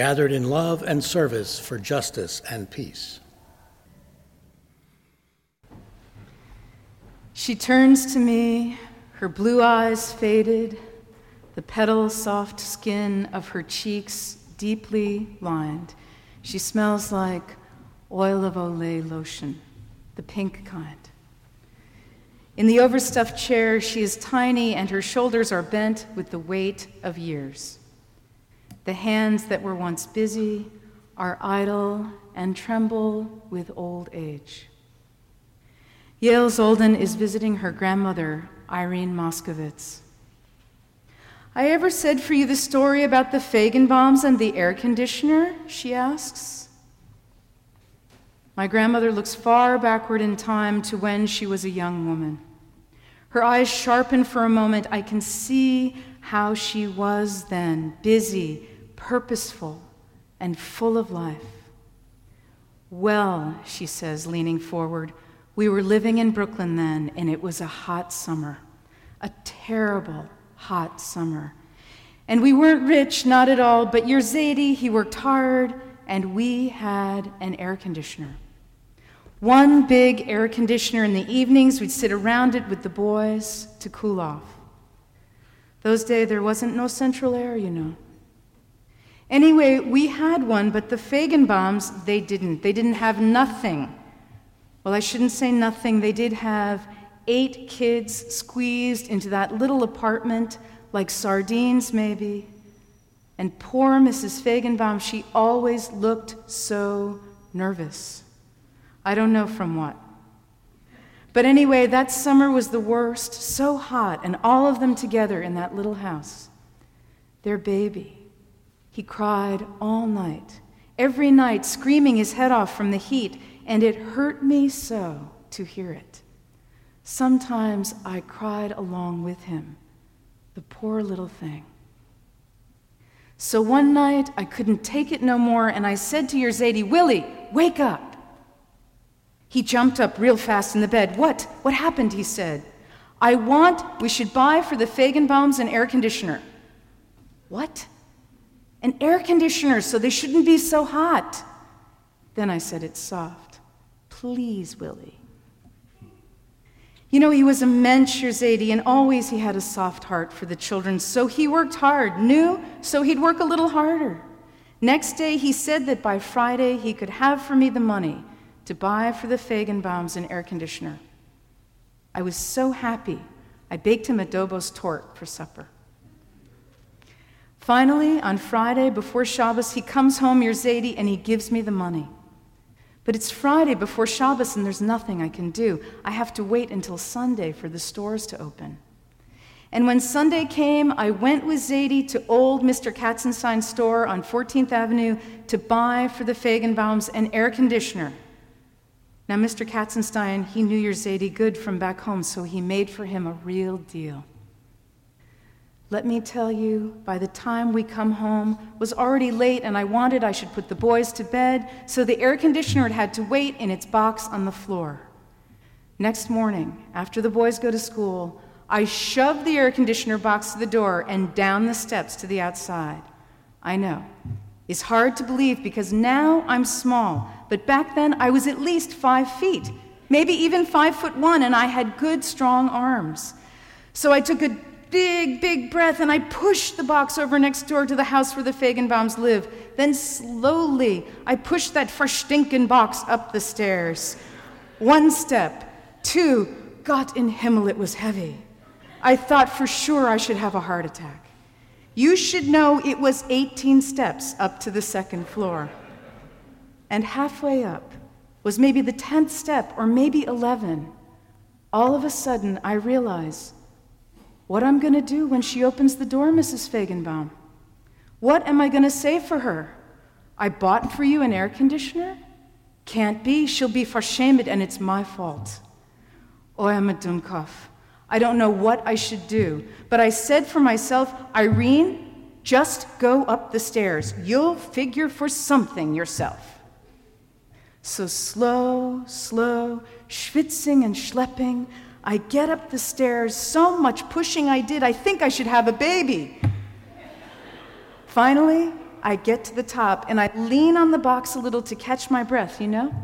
gathered in love and service for justice and peace. She turns to me, her blue eyes faded, the petal soft skin of her cheeks deeply lined. She smells like oil of Olay lotion, the pink kind. In the overstuffed chair, she is tiny and her shoulders are bent with the weight of years. The hands that were once busy are idle and tremble with old age. Yael Zoldan is visiting her grandmother, Irene Moskovitz. I ever said for you the story about the Feigenbaums and the air conditioner? She asks. My grandmother looks far backward in time to when she was a young woman. Her eyes sharpen for a moment. I can see how she was then, busy, purposeful, and full of life. Well, she says, leaning forward, we were living in Brooklyn then, and it was a hot summer, a terrible hot summer. And we weren't rich, not at all, but your Zadie, he worked hard, and we had an air conditioner. One big air conditioner in the evenings, we'd sit around it with the boys to cool off. Those days there wasn't no central air, you know. Anyway, we had one, but the Feigenbaums, they didn't. They didn't have nothing. Well, I shouldn't say nothing. They did have eight kids squeezed into that little apartment, like sardines, maybe. And poor Mrs. Feigenbaum, she always looked so nervous. I don't know from what. But anyway, that summer was the worst, so hot, and all of them together in that little house. Their baby he cried all night, every night, screaming his head off from the heat, and it hurt me so to hear it. Sometimes I cried along with him, the poor little thing. So one night I couldn't take it no more, and I said to your Zadie, Willie, wake up. He jumped up real fast in the bed. What? What happened? He said. I want, we should buy for the Feigenbaums an air conditioner. What? And air conditioners so they shouldn't be so hot. Then I said, It's soft. Please, Willie. You know, he was a mensch, Zadie, and always he had a soft heart for the children, so he worked hard, knew, so he'd work a little harder. Next day, he said that by Friday he could have for me the money to buy for the Feigenbaums an air conditioner. I was so happy, I baked him a Dobos torte for supper. Finally, on Friday before Shabbos, he comes home, your Zadie, and he gives me the money. But it's Friday before Shabbos, and there's nothing I can do. I have to wait until Sunday for the stores to open. And when Sunday came, I went with Zadie to old Mr. Katzenstein's store on 14th Avenue to buy for the Feigenbaums an air conditioner. Now, Mr. Katzenstein, he knew your Zadie good from back home, so he made for him a real deal. Let me tell you, by the time we come home was already late and I wanted I should put the boys to bed, so the air conditioner had to wait in its box on the floor. Next morning, after the boys go to school, I shove the air conditioner box to the door and down the steps to the outside. I know. It's hard to believe because now I'm small, but back then I was at least five feet, maybe even five foot one, and I had good, strong arms. So I took a big, big breath, and I pushed the box over next door to the house where the Feigenbaums live. Then slowly, I pushed that verstinken box up the stairs. One step, two, Gott in Himmel, it was heavy. I thought for sure I should have a heart attack. You should know it was 18 steps up to the second floor. And halfway up was maybe the 10th step or maybe 11. All of a sudden, I realized what I'm going to do when she opens the door, Mrs. Feigenbaum. What am I going to say for her? I bought for you an air conditioner? Can't be. She'll be fashamed, and it's my fault. Oh, I'm a dumkopf. I don't know what I should do. But I said for myself, Irene, just go up the stairs. You'll figure for something yourself. So slow, slow, schwitzing and schlepping, I get up the stairs. So much pushing I did, I think I should have a baby. Finally, I get to the top and I lean on the box a little to catch my breath, you know?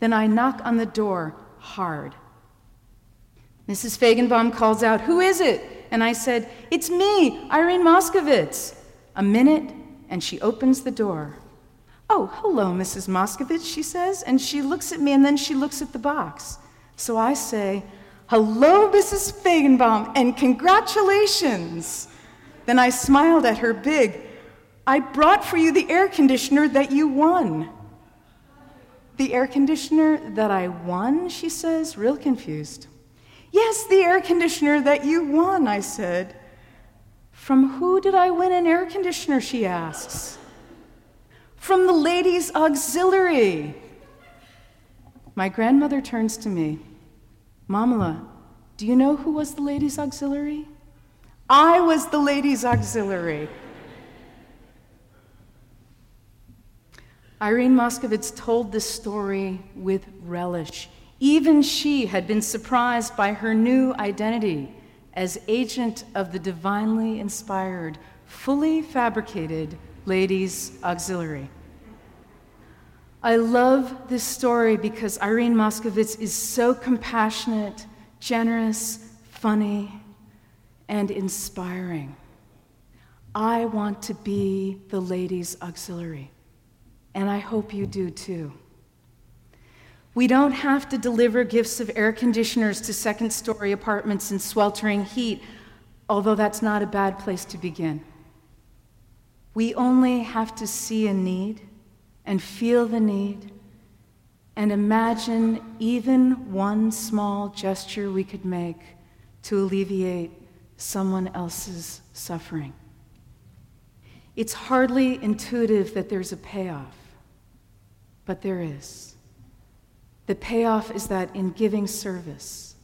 Then I knock on the door hard. Mrs. Fagenbaum calls out, Who is it? And I said, It's me, Irene Moskovitz. A minute, and she opens the door. Oh, hello, Mrs. Moskovitz, she says, and she looks at me and then she looks at the box. So I say, Hello, Mrs. Fagenbaum, and congratulations. Then I smiled at her big. I brought for you the air conditioner that you won. The air conditioner that I won, she says, real confused. Yes, the air conditioner that you won, I said. From who did I win an air conditioner? She asks. From the ladies' auxiliary. My grandmother turns to me. Mamala, do you know who was the ladies' auxiliary? I was the ladies' auxiliary. Irene Moskovitz told this story with relish. Even she had been surprised by her new identity as agent of the divinely inspired, fully fabricated Ladies Auxiliary. I love this story because Irene Moskovitz is so compassionate, generous, funny, and inspiring. I want to be the Ladies Auxiliary, and I hope you do too. We don't have to deliver gifts of air conditioners to second story apartments in sweltering heat, although that's not a bad place to begin. We only have to see a need and feel the need and imagine even one small gesture we could make to alleviate someone else's suffering. It's hardly intuitive that there's a payoff, but there is. The payoff is that in giving service,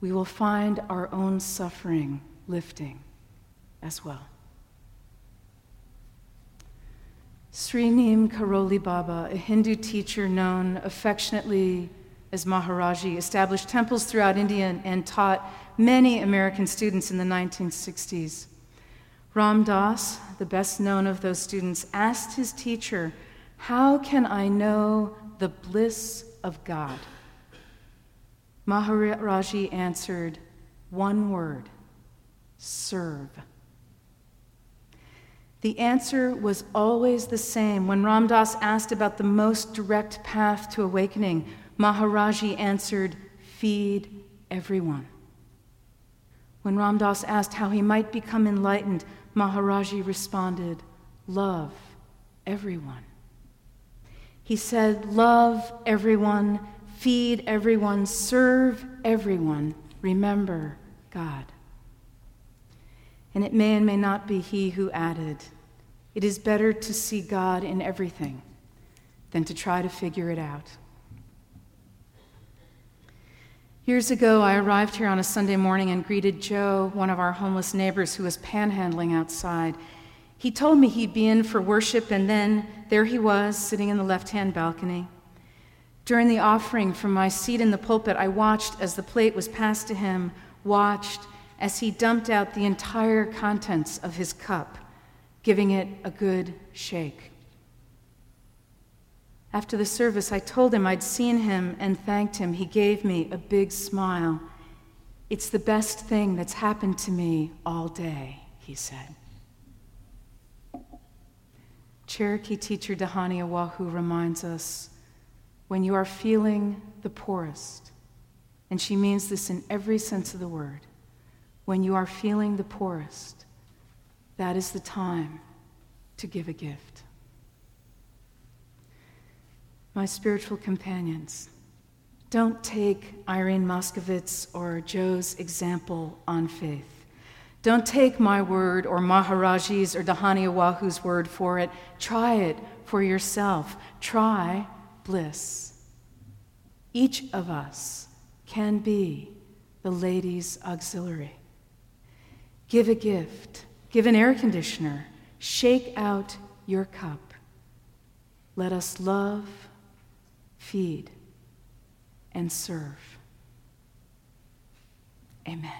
we will find our own suffering lifting as well. Sri Neem Karoli Baba, a Hindu teacher known affectionately as Maharaji, established temples throughout India and taught many American students in the 1960s. Ram Dass, the best known of those students, asked his teacher, How can I know the bliss of God? Maharaji answered, one word serve. The answer was always the same. When Ram Dass asked about the most direct path to awakening, Maharaji answered, Feed everyone. When Ram Dass asked how he might become enlightened, Maharaji responded, Love everyone. He said, Love everyone, feed everyone, serve everyone, remember God. And it may and may not be he who added, It is better to see God in everything than to try to figure it out. Years ago, I arrived here on a Sunday morning and greeted Joe, one of our homeless neighbors who was panhandling outside. He told me he'd be in for worship, and then there he was, sitting in the left hand balcony. During the offering from my seat in the pulpit, I watched as the plate was passed to him, watched as he dumped out the entire contents of his cup, giving it a good shake. After the service, I told him I'd seen him and thanked him. He gave me a big smile. It's the best thing that's happened to me all day, he said. Cherokee teacher Dhyani Ywahoo reminds us when you are feeling the poorest, and she means this in every sense of the word, when you are feeling the poorest, that is the time to give a gift. My spiritual companions, don't take Irene Moskovitz or Joe's example on faith. Don't take my word or Maharaji's or Dhyani Ywahoo's word for it. Try it for yourself. Try bliss. Each of us can be the lady's auxiliary. Give a gift, give an air conditioner, shake out your cup. Let us love, feed, and serve. Amen.